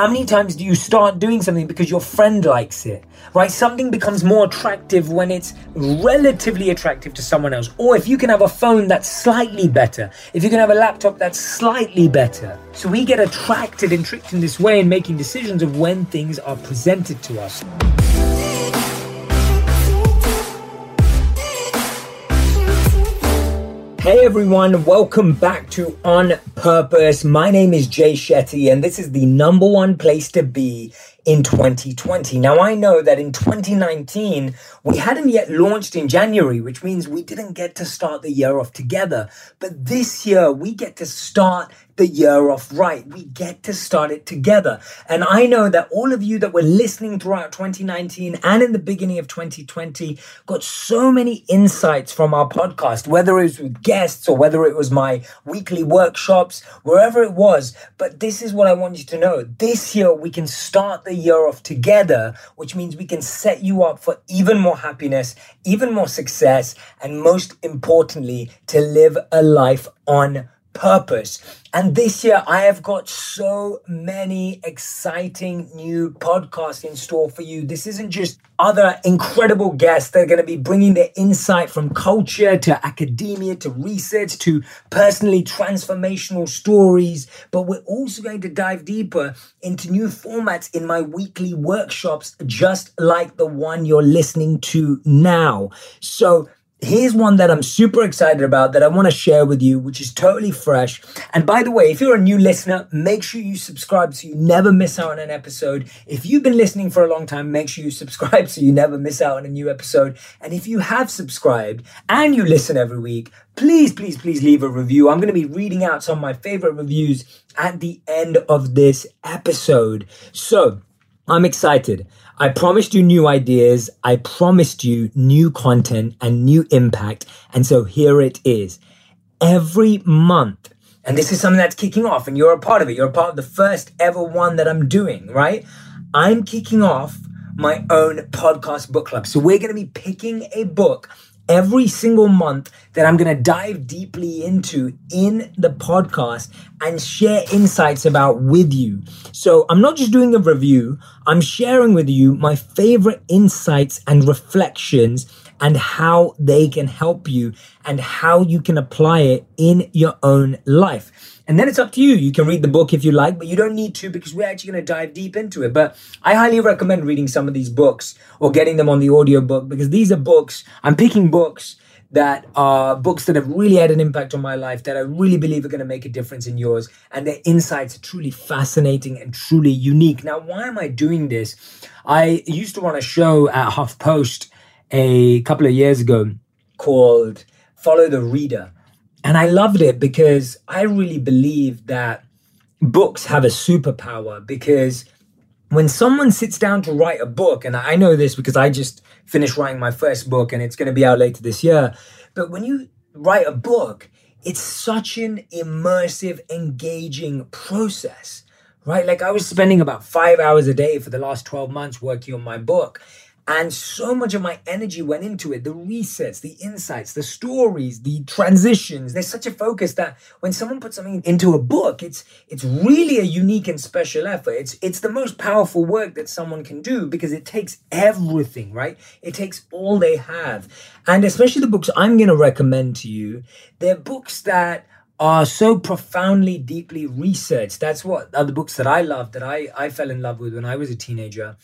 How many times do you start doing something because your friend likes it? Right? Something becomes more attractive when it's relatively attractive to someone else. Or if you can have a phone that's slightly better, if you can have a laptop that's slightly better. So we get attracted and tricked in this way in making decisions of when things are presented to us. Hey everyone, welcome back to On Purpose. My name is Jay Shetty, and this is the number one place to be in 2020. Now, I know that in 2019, we hadn't yet launched in January, which means we didn't get to start the year off together. But this year, we get to start the year off right. We get to start it together. And I know that all of you that were listening throughout 2019 and in the beginning of 2020 got so many insights from our podcast, whether it was with guests or whether it was my weekly workshops, wherever it was. But this is what I want you to know. This year, we can start the year off together, which means we can set you up for even more happiness, even more success, and most importantly, to live a life on purpose. And this year, I have got so many exciting new podcasts in store for you. This isn't just other incredible guests that are going to be bringing their insight from culture to academia to research to personally transformational stories, but we're also going to dive deeper into new formats in my weekly workshops, just like the one you're listening to now. So, Here's one that I'm super excited about that I want to share with you, which is totally fresh. And by the way, if you're a new listener, make sure you subscribe so you never miss out on an episode. If you've been listening for a long time, make sure you subscribe so you never miss out on a new episode. And if you have subscribed and you listen every week, please, please, please leave a review. I'm going to be reading out some of my favorite reviews at the end of this episode. So I'm excited. I promised you new ideas. I promised you new content and new impact. And so here it is. Every month, and this is something that's kicking off, and you're a part of it. You're a part of the first ever one that I'm doing, right? I'm kicking off my own podcast book club. So we're going to be picking a book every single month that I'm going to dive deeply into in the podcast and share insights about with you. So I'm not just doing a review, I'm sharing with you my favorite insights and reflections and how they can help you and how you can apply it in your own life. And then it's up to you. You can read the book if you like, but you don't need to because we're actually going to dive deep into it. But I highly recommend reading some of these books or getting them on the audiobook because these are books. I'm picking books that are books that have really had an impact on my life that I really believe are going to make a difference in yours. And their insights are truly fascinating and truly unique. Now, why am I doing this? I used to run a show at HuffPost a couple of years ago called Follow the Reader. And I loved it because I really believe that books have a superpower because when someone sits down to write a book, and I know this because I just finished writing my first book and it's going to be out later this year, but when you write a book, it's such an immersive, engaging process, right? Like I was spending about five hours a day for the last 12 months working on my book. And so much of my energy went into it the resets, the insights, the stories, the transitions. There's such a focus that when someone puts something into a book, it's it's really a unique and special effort. It's it's the most powerful work that someone can do because it takes everything, right? It takes all they have. And especially the books I'm going to recommend to you, they're books that are so profoundly deeply researched. That's what are the books that I love that I I fell in love with when I was a teenager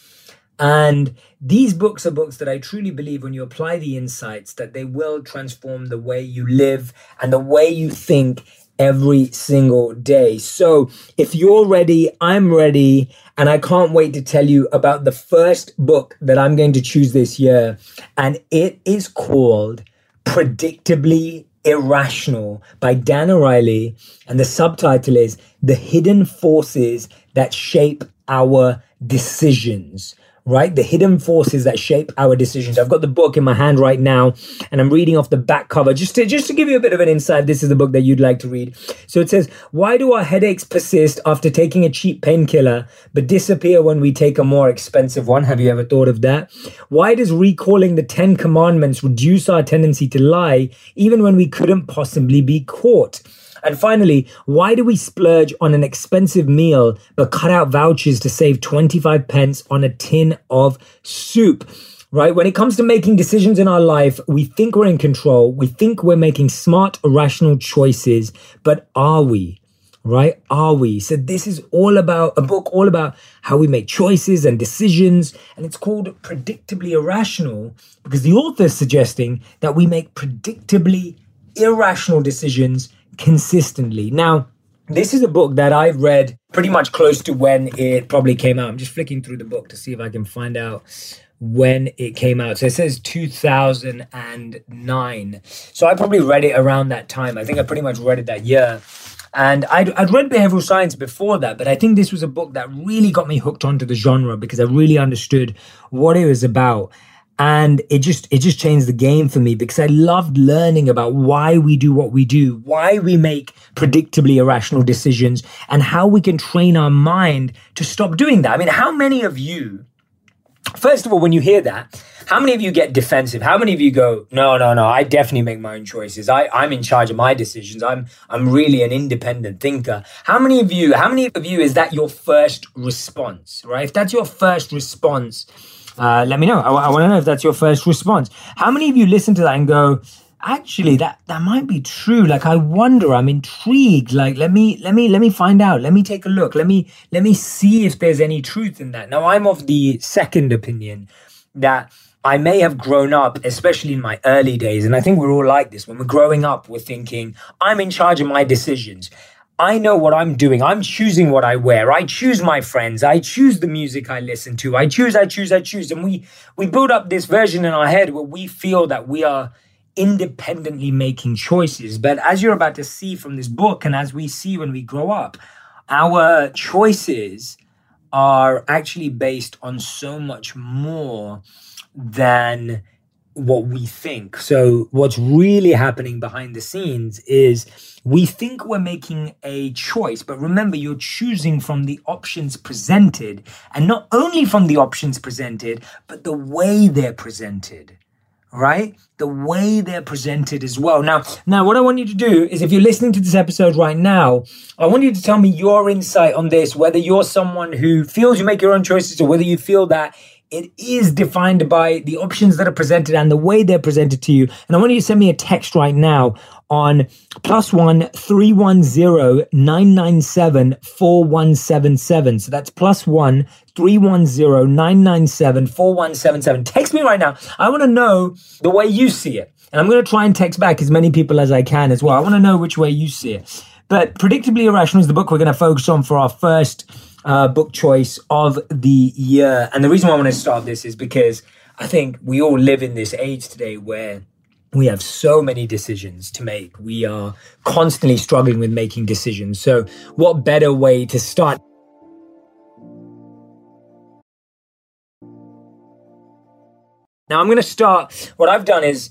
and these books are books that I truly believe when you apply the insights that they will transform the way you live and the way you think every single day. So if you're ready, I'm ready, and I can't wait to tell you about the first book that I'm going to choose this year. And it is called Predictably Irrational by Dan Ariely. And the subtitle is The Hidden Forces That Shape Our Decisions right? The hidden forces that shape our decisions. I've got the book in my hand right now and I'm reading off the back cover just to, just to give you a bit of an insight. This is the book that you'd like to read. So it says, why do our headaches persist after taking a cheap painkiller, but disappear when we take a more expensive one? Have you ever thought of that? Why does recalling the 10 commandments reduce our tendency to lie even when we couldn't possibly be caught? And finally, why do we splurge on an expensive meal but cut out vouchers to save 25 pence on a tin of soup? Right? When it comes to making decisions in our life, we think we're in control. We think we're making smart, rational choices, but are we? right? Are we? So this is all about a book all about how we make choices and decisions. And it's called Predictably Irrational because the author is suggesting that we make predictably irrational decisions consistently. Now, this is a book that I've read pretty much close to when it probably came out. I'm just flicking through the book to see if I can find out when it came out. So it says 2009. So I probably read it around that time. I think I pretty much read it that year. And I'd, I'd read behavioral science before that, but I think this was a book that really got me hooked onto the genre because I really understood what it was about. And it just it just changed the game for me because I loved learning about why we do what we do, why we make predictably irrational decisions, and how we can train our mind to stop doing that. I mean, how many of you First of all, when you hear that, how many of you get defensive? How many of you go, no, no, no, I definitely make my own choices. I, I'm in charge of my decisions. I'm I'm really an independent thinker. How many of you, how many of you is that your first response? Right? If that's your first response, uh, let me know. I, I want to know if that's your first response. How many of you listen to that and go, actually that that might be true like i wonder i'm intrigued like let me let me let me find out let me take a look let me let me see if there's any truth in that now i'm of the second opinion that I may have grown up, especially in my early days, and I think we're all like this. When we're growing up, we're thinking, I'm in charge of my decisions. I know what I'm doing. I'm choosing what I wear. I choose my friends. I choose the music I listen to. I choose, I choose, I choose. And we we build up this version in our head where we feel that we are independently making choices. But as you're about to see from this book, and as we see when we grow up, our choices are actually based on so much more than what we think. So, what's really happening behind the scenes is we think we're making a choice, but remember, you're choosing from the options presented, and not only from the options presented, but the way they're presented right? The way they're presented as well. Now, now what I want you to do is if you're listening to this episode right now, I want you to tell me your insight on this, whether you're someone who feels you make your own choices or whether you feel that it is defined by the options that are presented and the way they're presented to you. And I want you to send me a text right now on plus one three one zero nine nine seven four one seven seven. So that's plus one three one zero nine nine seven four one seven seven. Text me right now. I want to know the way you see it. And I'm going to try and text back as many people as I can as well. I want to know which way you see it. But Predictably Irrational is the book we're going to focus on for our first uh, book choice of the year. And the reason why I want to start this is because I think we all live in this age today where we have so many decisions to make. We are constantly struggling with making decisions. So, what better way to start? Now, I'm going to start. What I've done is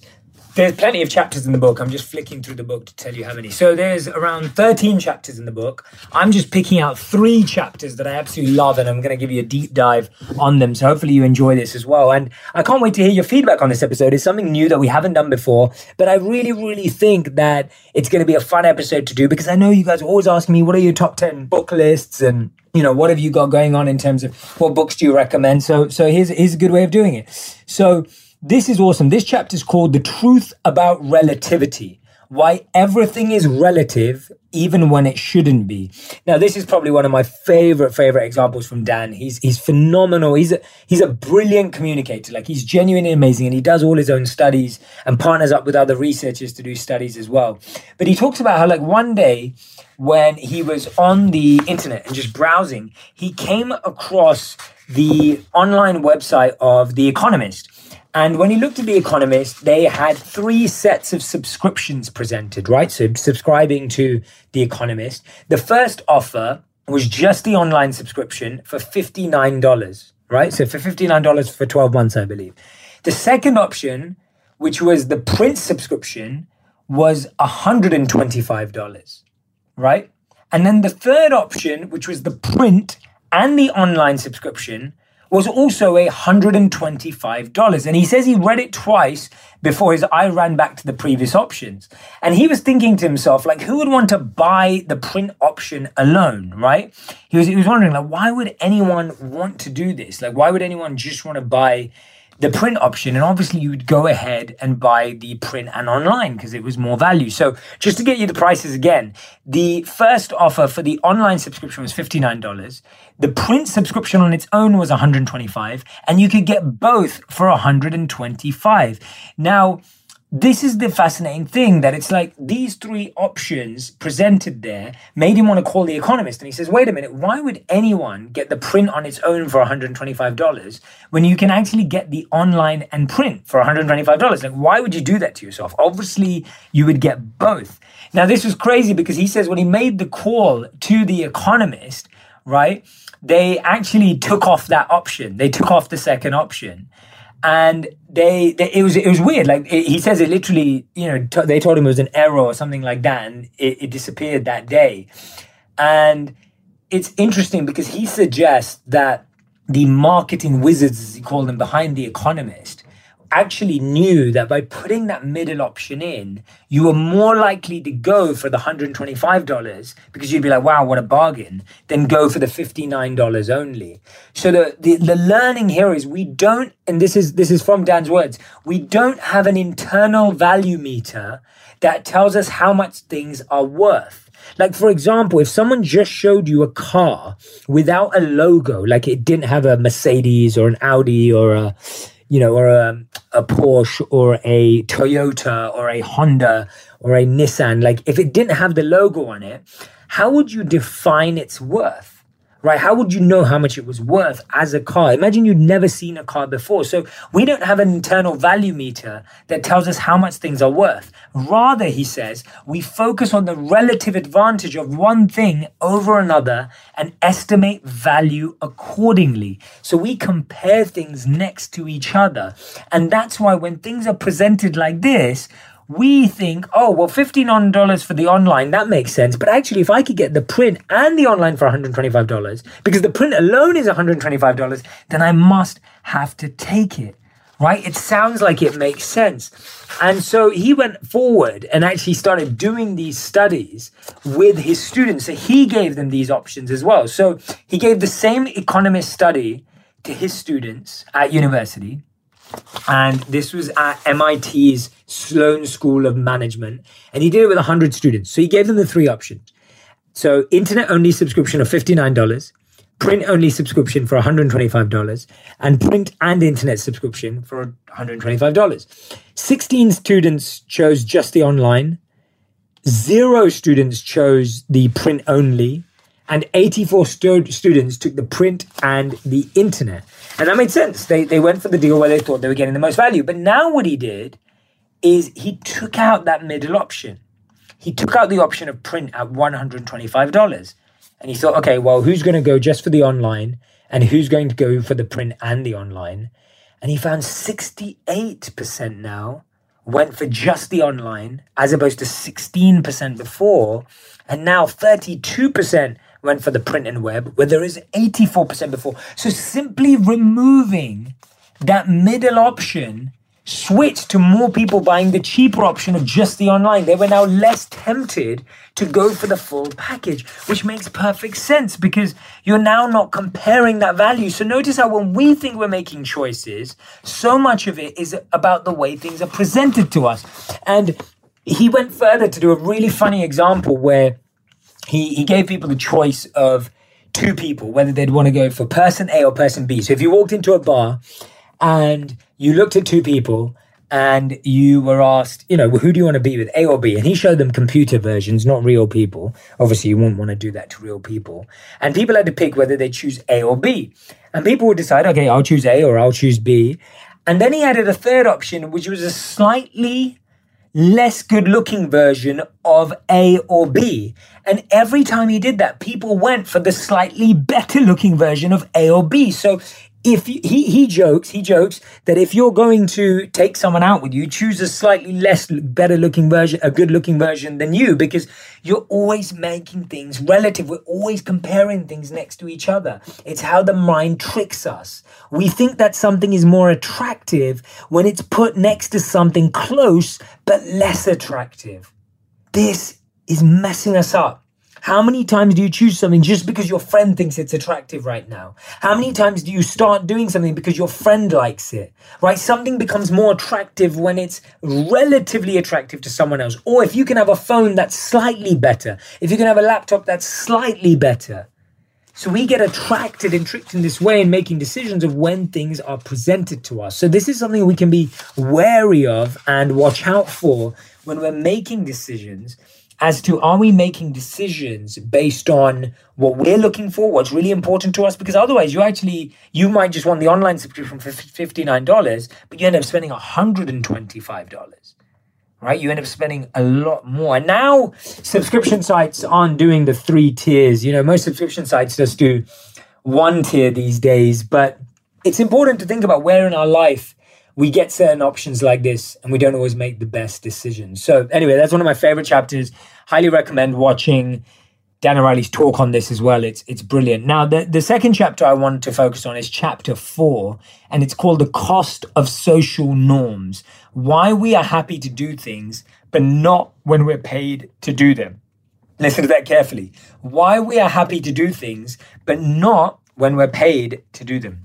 there's plenty of chapters in the book. I'm just flicking through the book to tell you how many. So there's around 13 chapters in the book. I'm just picking out three chapters that I absolutely love, and I'm going to give you a deep dive on them. So hopefully you enjoy this as well. And I can't wait to hear your feedback on this episode. It's something new that we haven't done before, but I really, really think that it's going to be a fun episode to do because I know you guys always asking me, what are your top 10 book lists? And you know what have you got going on in terms of what books do you recommend so so here's here's a good way of doing it so this is awesome. This chapter is called The Truth About Relativity Why Everything is Relative Even When It Shouldn't Be. Now, this is probably one of my favorite, favorite examples from Dan. He's, he's phenomenal. He's a, he's a brilliant communicator. Like, he's genuinely amazing and he does all his own studies and partners up with other researchers to do studies as well. But he talks about how, like, one day when he was on the internet and just browsing, he came across the online website of The Economist and when he looked at The Economist, they had three sets of subscriptions presented, right? So subscribing to The Economist. The first offer was just the online subscription for $59, right? So for $59 for 12 months, I believe. The second option, which was the print subscription, was $125, right? And then the third option, which was the print and the online subscription, was also $125. And he says he read it twice before his eye ran back to the previous options. And he was thinking to himself, like, who would want to buy the print option alone, right? He was, he was wondering, like, why would anyone want to do this? Like, why would anyone just want to buy the print option and obviously you would go ahead and buy the print and online because it was more value. So just to get you the prices again the first offer for the online subscription was $59 the print subscription on its own was 125 and you could get both for 125 now this is the fascinating thing that it's like these three options presented there made him want to call the economist and he says wait a minute why would anyone get the print on its own for $125 when you can actually get the online and print for $125 like why would you do that to yourself? Obviously you would get both. Now this was crazy because he says when he made the call to the economist right they actually took off that option. They took off the second option and they, they, it was it was weird. Like it, he says, it literally, you know, t- they told him it was an error or something like that, and it, it disappeared that day. And it's interesting because he suggests that the marketing wizards, as he called them, behind the Economist, actually knew that by putting that middle option in, you were more likely to go for the $125 because you'd be like, wow, what a bargain, than go for the $59 only. So the, the, the learning here is we don't, and this is this is from Dan's words, we don't have an internal value meter that tells us how much things are worth. Like, for example, if someone just showed you a car without a logo, like it didn't have a Mercedes or an Audi or a, you know, or a, a Porsche or a Toyota or a Honda or a Nissan, like if it didn't have the logo on it, how would you define its worth? Right? How would you know how much it was worth as a car? Imagine you'd never seen a car before. So we don't have an internal value meter that tells us how much things are worth. Rather, he says, we focus on the relative advantage of one thing over another and estimate value accordingly. So we compare things next to each other. And that's why when things are presented like this, we think, oh, well, $15 for the online, that makes sense. But actually, if I could get the print and the online for $125, because the print alone is $125, then I must have to take it, right? It sounds like it makes sense. And so he went forward and actually started doing these studies with his students. So he gave them these options as well. So he gave the same economist study to his students at university and this was at MIT's Sloan School of Management. And he did it with 100 students. So he gave them the three options. So, internet only subscription of $59, print only subscription for $125, and print and internet subscription for $125. 16 students chose just the online, zero students chose the print only, and 84 stu- students took the print and the internet. And that made sense. They, they went for the deal where they thought they were getting the most value. But now what he did is he took out that middle option. He took out the option of print at $125. And he thought, okay, well, who's going to go just for the online and who's going to go for the print and the online? And he found 68% now went for just the online as opposed to 16% before. And now 32% went for the print and web, where there is 84% before. So simply removing that middle option switched to more people buying the cheaper option of just the online. They were now less tempted to go for the full package, which makes perfect sense because you're now not comparing that value. So notice how when we think we're making choices, so much of it is about the way things are presented to us. And he went further to do a really funny example where he, he gave people the choice of two people, whether they'd want to go for person A or person B. So if you walked into a bar and you looked at two people and you were asked, you know, well, who do you want to be with, A or B? And he showed them computer versions, not real people. Obviously, you wouldn't want to do that to real people. And people had to pick whether they choose A or B. And people would decide, okay, I'll choose A or I'll choose B. And then he added a third option, which was a slightly less good looking version of A or B. And every time he did that, people went for the slightly better looking version of A or B. So if he he jokes he jokes that if you're going to take someone out with you choose a slightly less better looking version a good looking version than you because you're always making things relative. We're always comparing things next to each other. It's how the mind tricks us. We think that something is more attractive when it's put next to something close but less attractive. This is messing us up how many times do you choose something just because your friend thinks it's attractive right now? How many times do you start doing something because your friend likes it? Right? Something becomes more attractive when it's relatively attractive to someone else. Or if you can have a phone that's slightly better, if you can have a laptop that's slightly better. So we get attracted and tricked in this way in making decisions of when things are presented to us. So this is something we can be wary of and watch out for when we're making decisions as to are we making decisions based on what we're looking for, what's really important to us? Because otherwise, you actually you might just want the online subscription for fifty nine dollars, but you end up spending hundred and twenty five dollars. Right, you end up spending a lot more. And now subscription sites aren't doing the three tiers. You know, most subscription sites just do one tier these days. But it's important to think about where in our life we get certain options like this and we don't always make the best decisions. So, anyway, that's one of my favorite chapters. Highly recommend watching Dan Ariely's talk on this as well. It's it's brilliant. Now, the, the second chapter I wanted to focus on is chapter four, and it's called The Cost of Social Norms Why We Are Happy to Do Things, but Not When We're Paid to Do Them. Listen to that carefully. Why we are happy to do things, but not when we're paid to do them.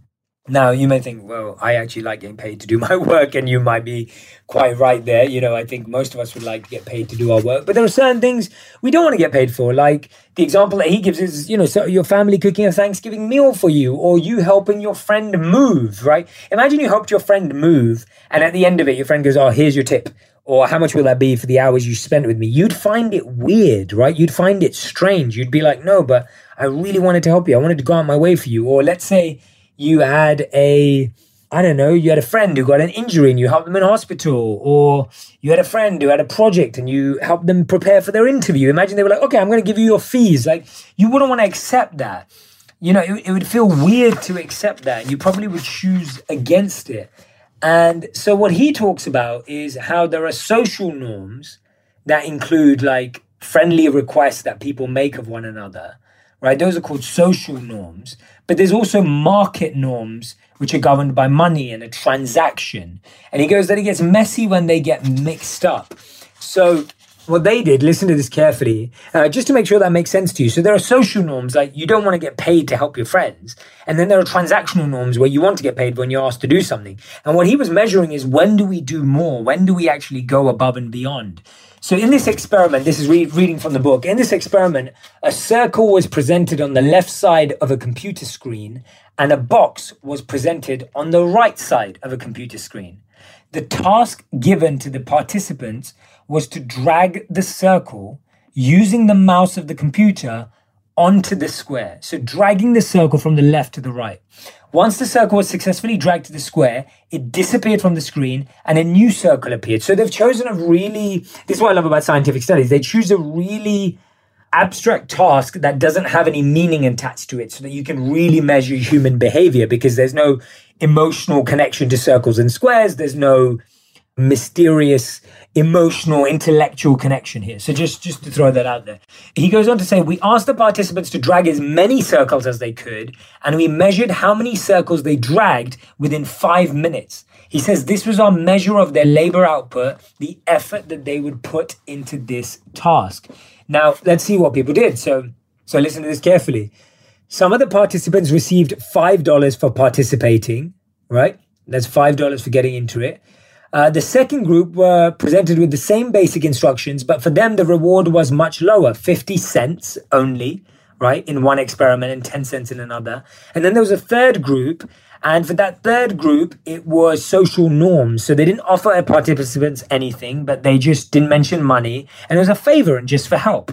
Now, you may think, well, I actually like getting paid to do my work, and you might be quite right there. You know, I think most of us would like to get paid to do our work, but there are certain things we don't want to get paid for. Like the example that he gives is, you know, so your family cooking a Thanksgiving meal for you, or you helping your friend move, right? Imagine you helped your friend move, and at the end of it, your friend goes, oh, here's your tip. Or how much will that be for the hours you spent with me? You'd find it weird, right? You'd find it strange. You'd be like, no, but I really wanted to help you. I wanted to go out my way for you. Or let's say, you had a I don't know, you had a friend who got an injury and you helped them in hospital, or you had a friend who had a project and you helped them prepare for their interview. Imagine they were like, okay, I'm going to give you your fees. Like, you wouldn't want to accept that. You know, it, it would feel weird to accept that. You probably would choose against it. And so, what he talks about is how there are social norms that include like friendly requests that people make of one another right? Those are called social norms. But there's also market norms, which are governed by money and a transaction. And he goes that it gets messy when they get mixed up. So what they did, listen to this carefully, uh, just to make sure that makes sense to you. So there are social norms, like you don't want to get paid to help your friends. And then there are transactional norms where you want to get paid when you're asked to do something. And what he was measuring is when do we do more? When do we actually go above and beyond? So in this experiment, this is re- reading from the book. In this experiment, a circle was presented on the left side of a computer screen and a box was presented on the right side of a computer screen. The task given to the participants was to drag the circle using the mouse of the computer onto the square. So dragging the circle from the left to the right. Once the circle was successfully dragged to the square, it disappeared from the screen and a new circle appeared. So they've chosen a really, this is what I love about scientific studies. They choose a really abstract task that doesn't have any meaning attached to it so that you can really measure human behavior because there's no emotional connection to circles and squares. There's no mysterious emotional intellectual connection here. So just just to throw that out there. He goes on to say we asked the participants to drag as many circles as they could and we measured how many circles they dragged within 5 minutes. He says this was our measure of their labor output the effort that they would put into this task. Now let's see what people did. So so listen to this carefully. Some of the participants received $5 for participating right? That's $5 for getting into it uh, the second group were presented with the same basic instructions, but for them, the reward was much lower 50 cents only, right, in one experiment and 10 cents in another. And then there was a third group, and for that third group, it was social norms. So they didn't offer participants anything, but they just didn't mention money, and it was a favor and just for help.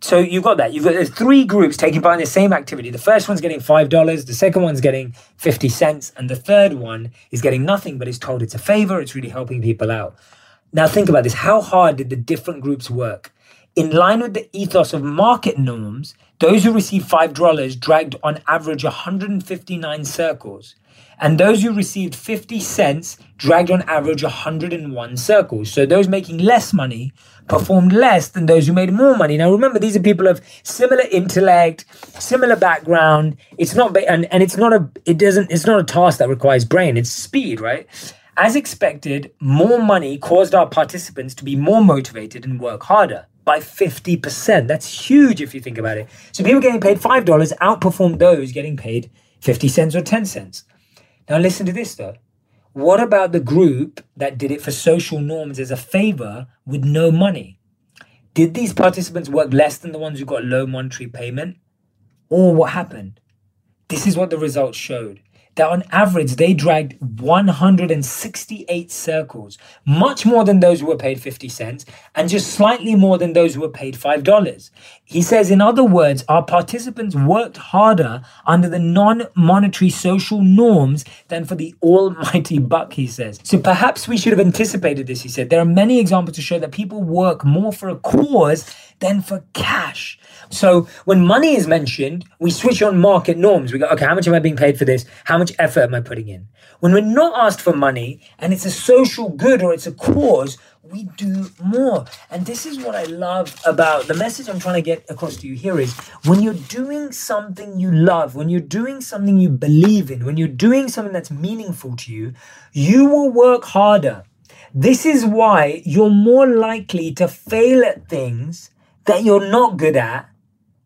So you've got that. You've got there's three groups taking part in the same activity. The first one's getting five dollars, the second one's getting fifty cents, and the third one is getting nothing, but is told it's a favor. It's really helping people out. Now think about this: how hard did the different groups work? In line with the ethos of market norms, those who received five dollars dragged on average 159 circles. And those who received 50 cents dragged on average 101 circles. So those making less money performed less than those who made more money. Now remember, these are people of similar intellect, similar background. It's not, and, and it's not a, it doesn't, it's not a task that requires brain. It's speed, right? As expected, more money caused our participants to be more motivated and work harder by 50%. That's huge if you think about it. So people getting paid $5 outperformed those getting paid 50 cents or 10 cents. Now listen to this though. What about the group that did it for social norms as a favor with no money? Did these participants work less than the ones who got low monetary payment? Or what happened? This is what the results showed that on average they dragged 168 circles, much more than those who were paid 50 cents, and just slightly more than those who were paid $5. He says, in other words, our participants worked harder under the non monetary social norms than for the almighty buck, he says. So perhaps we should have anticipated this, he said. There are many examples to show that people work more for a cause than for cash. So when money is mentioned, we switch on market norms. We go, okay, how much am I being paid for this? How much effort am I putting in? When we're not asked for money and it's a social good or it's a cause, we do more. And this is what I love about the message I'm trying to get across to you here is when you're doing something you love, when you're doing something you believe in, when you're doing something that's meaningful to you, you will work harder. This is why you're more likely to fail at things that you're not good at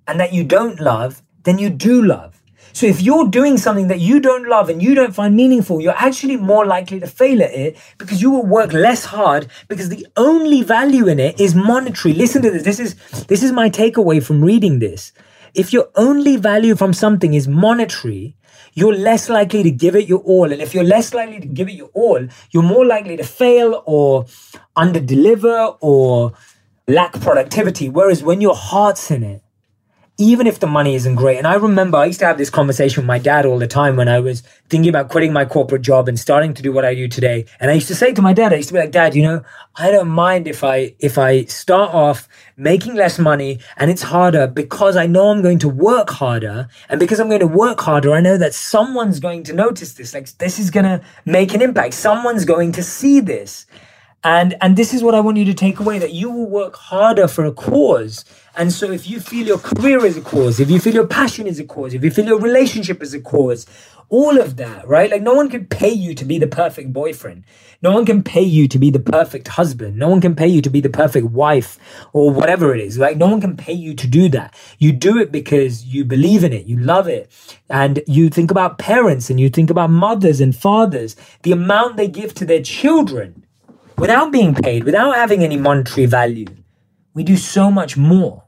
and that you don't love than you do love. So if you're doing something that you don't love and you don't find meaningful, you're actually more likely to fail at it because you will work less hard because the only value in it is monetary. Listen to this. This is this is my takeaway from reading this. If your only value from something is monetary, you're less likely to give it your all. And if you're less likely to give it your all, you're more likely to fail or underdeliver or lack productivity. Whereas when your heart's in it, even if the money isn't great. And I remember I used to have this conversation with my dad all the time when I was thinking about quitting my corporate job and starting to do what I do today. And I used to say to my dad, I used to be like, Dad, you know, I don't mind if I if I start off making less money and it's harder because I know I'm going to work harder. And because I'm going to work harder, I know that someone's going to notice this. Like this is gonna make an impact. Someone's going to see this. And and this is what I want you to take away that you will work harder for a cause. And so if you feel your career is a cause, if you feel your passion is a cause, if you feel your relationship is a cause, all of that, right? Like no one can pay you to be the perfect boyfriend. No one can pay you to be the perfect husband. No one can pay you to be the perfect wife or whatever it is. Like no one can pay you to do that. You do it because you believe in it. You love it. And you think about parents and you think about mothers and fathers, the amount they give to their children without being paid, without having any monetary value, we do so much more.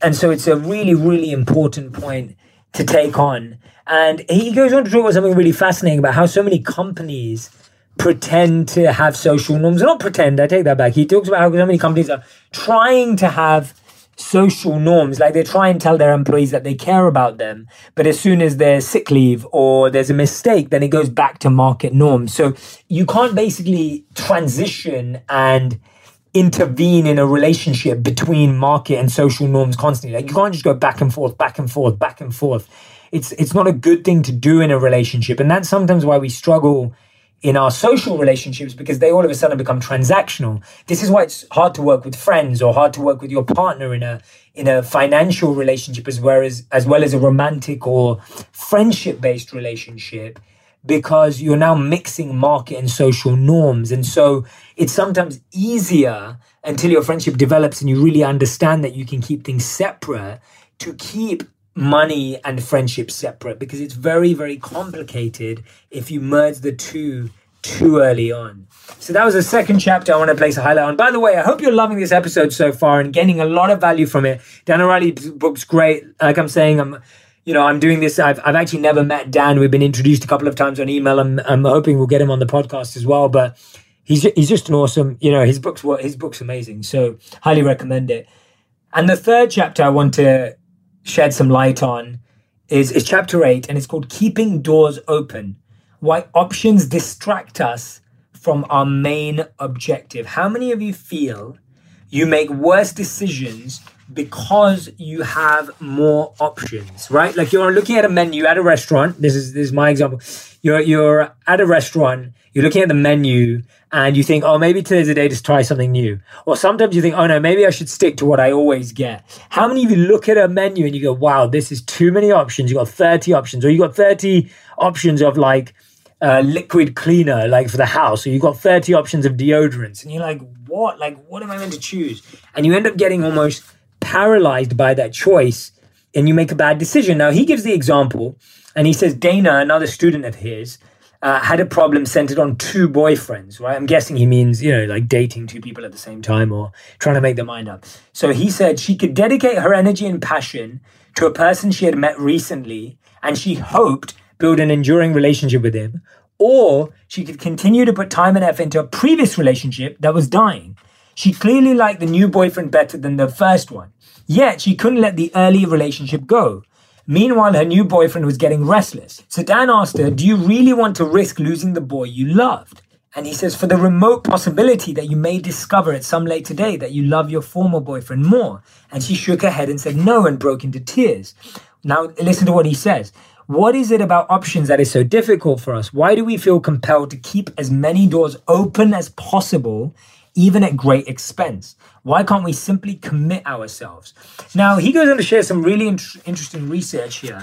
And so it's a really, really important point to take on. And he goes on to talk about something really fascinating about how so many companies pretend to have social norms. Not pretend, I take that back. He talks about how so many companies are trying to have social norms. Like they try and tell their employees that they care about them, but as soon as there's sick leave or there's a mistake, then it goes back to market norms. So you can't basically transition and intervene in a relationship between market and social norms constantly. Like you can't just go back and forth, back and forth, back and forth. It's it's not a good thing to do in a relationship. And that's sometimes why we struggle in our social relationships because they all of a sudden become transactional. This is why it's hard to work with friends or hard to work with your partner in a in a financial relationship as well as as well as a romantic or friendship based relationship because you're now mixing market and social norms. And so it's sometimes easier until your friendship develops and you really understand that you can keep things separate to keep money and friendship separate because it's very, very complicated if you merge the two too early on. So that was the second chapter I want to place a highlight on. By the way, I hope you're loving this episode so far and getting a lot of value from it. Dan Ariely's book's great. Like I'm saying, I'm you know, I'm doing this. I've, I've actually never met Dan. We've been introduced a couple of times on email. I'm, I'm hoping we'll get him on the podcast as well. But he's he's just an awesome. You know, his books what his book's amazing. So highly recommend it. And the third chapter I want to shed some light on is, is chapter eight, and it's called Keeping Doors Open Why Options Distract Us from Our Main Objective. How many of you feel you make worse decisions because you have more options, right? Like you're looking at a menu at a restaurant. This is this is my example. You're you're at a restaurant. You're looking at the menu and you think, oh, maybe today's the day to try something new. Or sometimes you think, oh no, maybe I should stick to what I always get. How many of you look at a menu and you go, wow, this is too many options. You got 30 options, or you got 30 options of like uh, liquid cleaner, like for the house, or you got 30 options of deodorants, and you're like, what? Like, what am I meant to choose? And you end up getting almost paralyzed by that choice and you make a bad decision. Now, he gives the example and he says Dana, another student of his, uh, had a problem centered on two boyfriends, right? I'm guessing he means, you know, like dating two people at the same time or trying to make their mind up. So he said she could dedicate her energy and passion to a person she had met recently and she hoped build an enduring relationship with him, or she could continue to put time and effort into a previous relationship that was dying. She clearly liked the new boyfriend better than the first one, yet she couldn't let the early relationship go. Meanwhile, her new boyfriend was getting restless. So Dan asked her, Do you really want to risk losing the boy you loved? And he says, For the remote possibility that you may discover at some later day that you love your former boyfriend more. And she shook her head and said no and broke into tears. Now, listen to what he says. What is it about options that is so difficult for us? Why do we feel compelled to keep as many doors open as possible even at great expense? Why can't we simply commit ourselves? Now, he goes on to share some really in- interesting research here.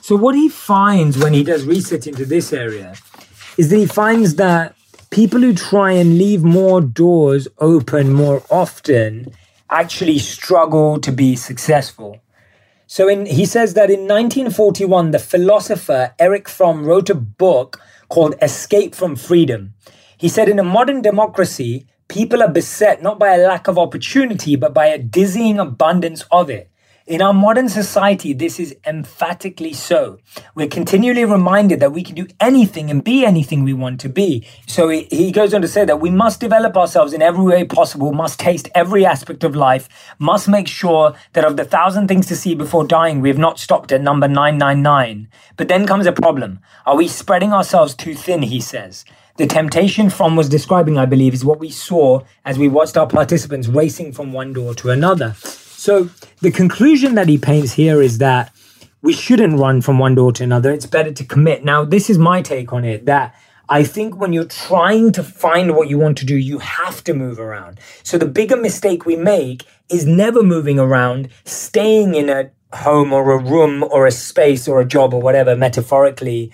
So, what he finds when he does research into this area is that he finds that people who try and leave more doors open more often actually struggle to be successful. So in, he says that in 1941, the philosopher Erich Fromm wrote a book called Escape from Freedom. He said, in a modern democracy, People are beset not by a lack of opportunity, but by a dizzying abundance of it. In our modern society, this is emphatically so. We're continually reminded that we can do anything and be anything we want to be. So he goes on to say that we must develop ourselves in every way possible, must taste every aspect of life, must make sure that of the thousand things to see before dying, we have not stopped at number 999. But then comes a problem. Are we spreading ourselves too thin, he says? The temptation Fromm was describing, I believe, is what we saw as we watched our participants racing from one door to another. So the conclusion that he paints here is that we shouldn't run from one door to another. It's better to commit. Now, this is my take on it that I think when you're trying to find what you want to do, you have to move around. So the bigger mistake we make is never moving around, staying in a home or a room or a space or a job or whatever, metaphorically,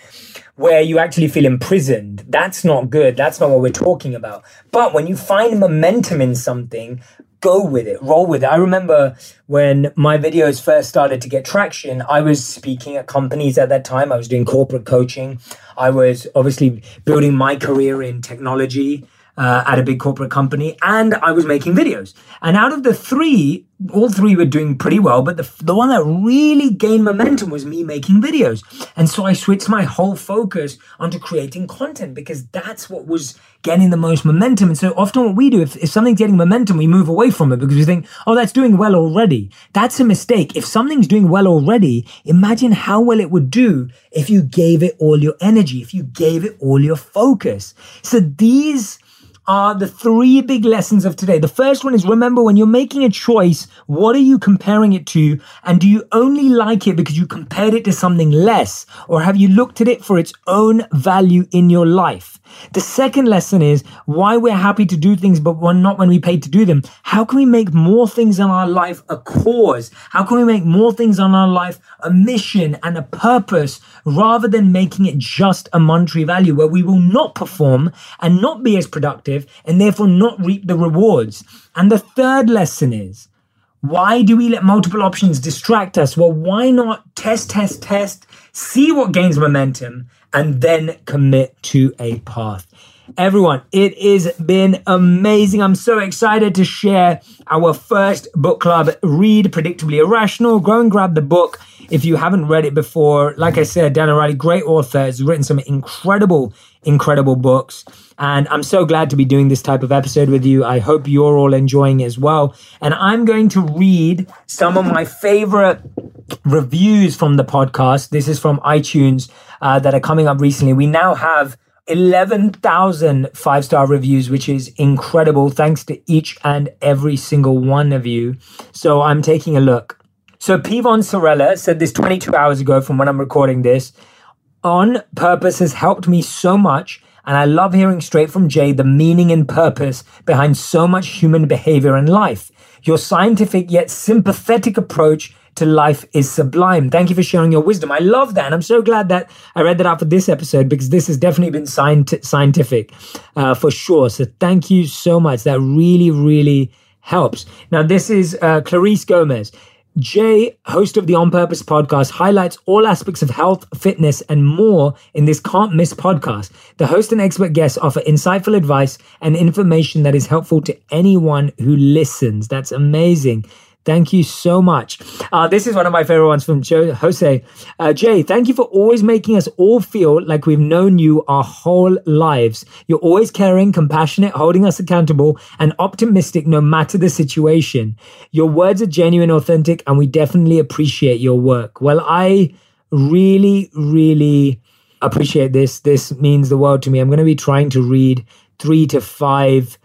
where you actually feel imprisoned. That's not good. That's not what we're talking about. But when you find momentum in something, go with it, roll with it. I remember when my videos first started to get traction, I was speaking at companies at that time. I was doing corporate coaching. I was obviously building my career in technology uh, at a big corporate company, and I was making videos. And out of the three, all three were doing pretty well, but the, the one that really gained momentum was me making videos. And so I switched my whole focus onto creating content because that's what was getting the most momentum. And so often what we do, if, if something's getting momentum, we move away from it because we think, oh, that's doing well already. That's a mistake. If something's doing well already, imagine how well it would do if you gave it all your energy, if you gave it all your focus. So these are the three big lessons of today. The first one is remember when you're making a choice, what are you comparing it to? And do you only like it because you compared it to something less? Or have you looked at it for its own value in your life? The second lesson is why we're happy to do things, but we're not when we pay to do them. How can we make more things in our life a cause? How can we make more things in our life a mission and a purpose rather than making it just a monetary value where we will not perform and not be as productive and therefore not reap the rewards? And the third lesson is why do we let multiple options distract us? Well, why not test, test, test, see what gains momentum, and then commit to a path? Everyone, it has been amazing. I'm so excited to share our first book club, Read Predictably Irrational. Go and grab the book if you haven't read it before. Like I said, Dan Ariely, great author, has written some incredible, incredible books. And I'm so glad to be doing this type of episode with you. I hope you're all enjoying as well. And I'm going to read some of my favorite reviews from the podcast. This is from iTunes uh, that are coming up recently. We now have 11,000 five star reviews, which is incredible. Thanks to each and every single one of you. So I'm taking a look. So Pivon Sorella said this 22 hours ago from when I'm recording this. On Purpose has helped me so much. And I love hearing straight from Jay the meaning and purpose behind so much human behavior and life. Your scientific yet sympathetic approach to life is sublime. Thank you for sharing your wisdom. I love that. And I'm so glad that I read that out for this episode because this has definitely been scient- scientific uh, for sure. So thank you so much. That really, really helps. Now, this is uh, Clarice Gomez. Jay, host of the On Purpose podcast, highlights all aspects of health, fitness, and more in this can't miss podcast. The host and expert guests offer insightful advice and information that is helpful to anyone who listens. That's amazing. Thank you so much. Uh, this is one of my favorite ones from Joe, Jose. Uh, Jay, thank you for always making us all feel like we've known you our whole lives. You're always caring, compassionate, holding us accountable, and optimistic no matter the situation. Your words are genuine, authentic, and we definitely appreciate your work. Well, I really, really appreciate this. This means the world to me. I'm going to be trying to read three to five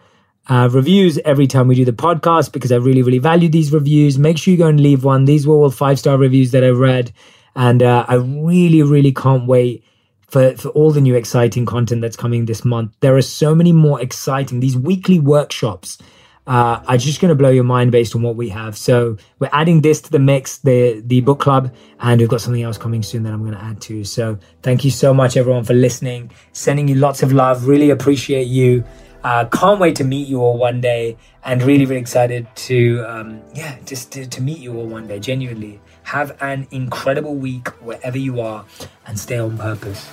uh, reviews every time we do the podcast because I really, really value these reviews. Make sure you go and leave one. These were all five star reviews that I read. And uh, I really, really can't wait for, for all the new exciting content that's coming this month. There are so many more exciting, these weekly workshops uh, are just going to blow your mind based on what we have. So we're adding this to the mix, the the book club, and we've got something else coming soon that I'm going to add to. So thank you so much, everyone, for listening. Sending you lots of love. Really appreciate you. Uh, can't wait to meet you all one day and really, really excited to, um, yeah, just to, to meet you all one day. Genuinely. Have an incredible week wherever you are and stay on purpose.